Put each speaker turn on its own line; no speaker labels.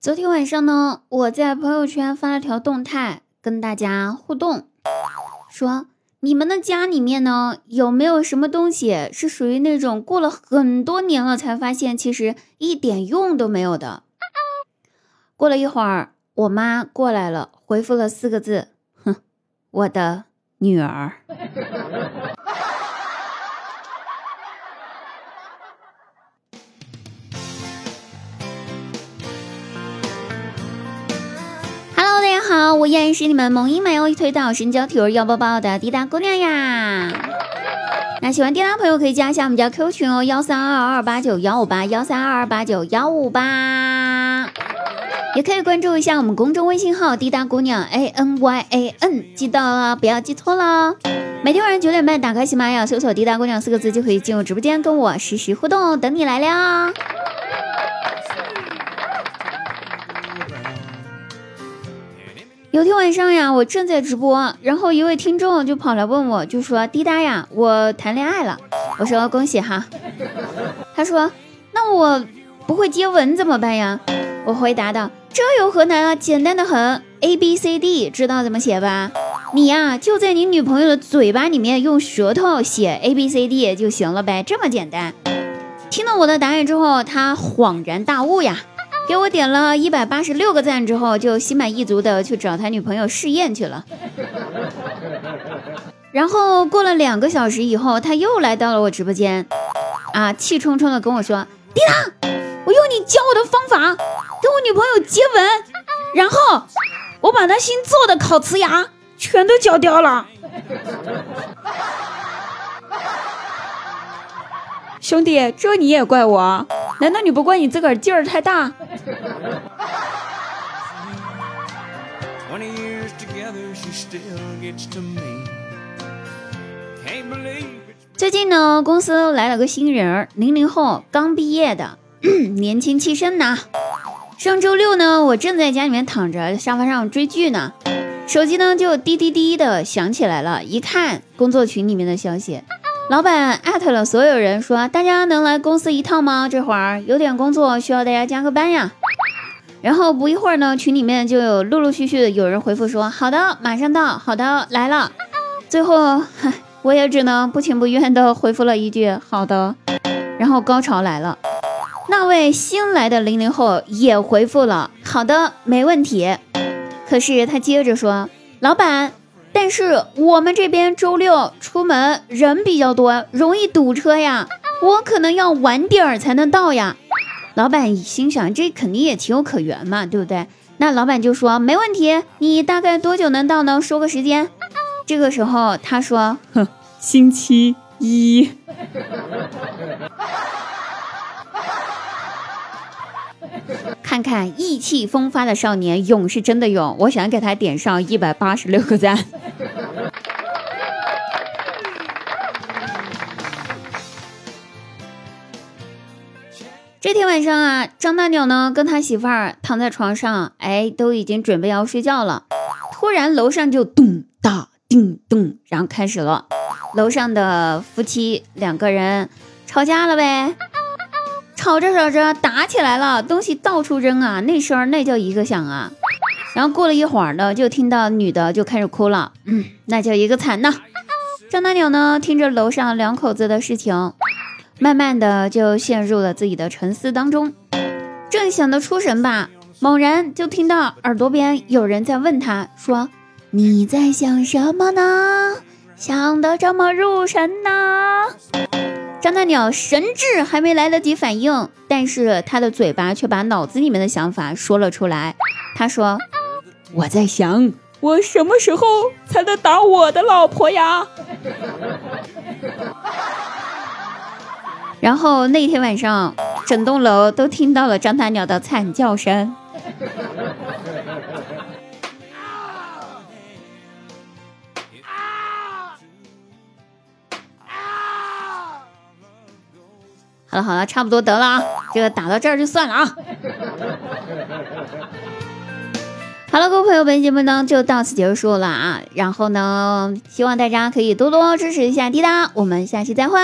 昨天晚上呢，我在朋友圈发了条动态，跟大家互动，说你们的家里面呢，有没有什么东西是属于那种过了很多年了才发现其实一点用都没有的？过了一会儿，我妈过来了，回复了四个字：哼，我的女儿。好，我依然是你们萌音美欧一推倒神交体味腰包包的滴答姑娘呀。那喜欢滴答朋友可以加一下我们家 Q 群哦，幺三二二八九幺五八幺三二二八九幺五八，也可以关注一下我们公众微信号滴答姑娘 A N Y A N，记得了，不要记错了。每天晚上九点半打开喜马拉雅，搜索滴答姑娘四个字就可以进入直播间跟我实时互动，等你来了。有天晚上呀，我正在直播，然后一位听众就跑来问我，就说：“滴答呀，我谈恋爱了。”我说：“恭喜哈。”他说：“那我不会接吻怎么办呀？”我回答道：“这有何难啊，简单的很，A B C D，知道怎么写吧？你呀，就在你女朋友的嘴巴里面用舌头写 A B C D 就行了呗，这么简单。”听了我的答案之后，他恍然大悟呀。给我点了一百八十六个赞之后，就心满意足的去找他女朋友试验去了。然后过了两个小时以后，他又来到了我直播间，啊，气冲冲的跟我说：“滴答，我用你教我的方法跟我女朋友接吻，然后我把他新做的烤瓷牙全都嚼掉了。”兄弟，这你也怪我？难道你不怪你自个儿劲儿太大？20 years together she still gets to me 最近呢，公司来了个新人儿，零零后，刚毕业的，年轻气盛呐。上周六呢，我正在家里面躺着沙发上追剧呢，手机呢就滴滴滴的响起来了，一看工作群里面的消息。老板艾特了所有人，说大家能来公司一趟吗？这会儿有点工作需要大家加个班呀。然后不一会儿呢，群里面就有陆陆续续的有人回复说好的，马上到，好的来了。最后，我也只能不情不愿的回复了一句好的。然后高潮来了，那位新来的零零后也回复了好的，没问题。可是他接着说，老板。但是我们这边周六出门人比较多，容易堵车呀，我可能要晚点儿才能到呀。老板心想，这肯定也情有可原嘛，对不对？那老板就说没问题，你大概多久能到呢？说个时间。这个时候他说，哼，星期一。看看意气风发的少年，勇是真的勇，我想给他点上一百八十六个赞。这天晚上啊，张大鸟呢跟他媳妇儿躺在床上，哎，都已经准备要睡觉了。突然楼上就咚哒叮咚，然后开始了，楼上的夫妻两个人吵架了呗。吵着吵着打起来了，东西到处扔啊，那声那叫一个响啊！然后过了一会儿呢，就听到女的就开始哭了，嗯，那叫一个惨呐！张大鸟呢，听着楼上两口子的事情，慢慢的就陷入了自己的沉思当中。正想得出神吧，猛然就听到耳朵边有人在问他说：“你在想什么呢？想得这么入神呢？”张大鸟神智还没来得及反应，但是他的嘴巴却把脑子里面的想法说了出来。他说：“我在想，我什么时候才能打我的老婆呀？”然后那天晚上，整栋楼都听到了张大鸟的惨叫声。好了好了，差不多得了啊，这个打到这儿就算了啊。好了，各位朋友，本期节目呢就到此结束了啊。然后呢，希望大家可以多多支持一下滴答，我们下期再会。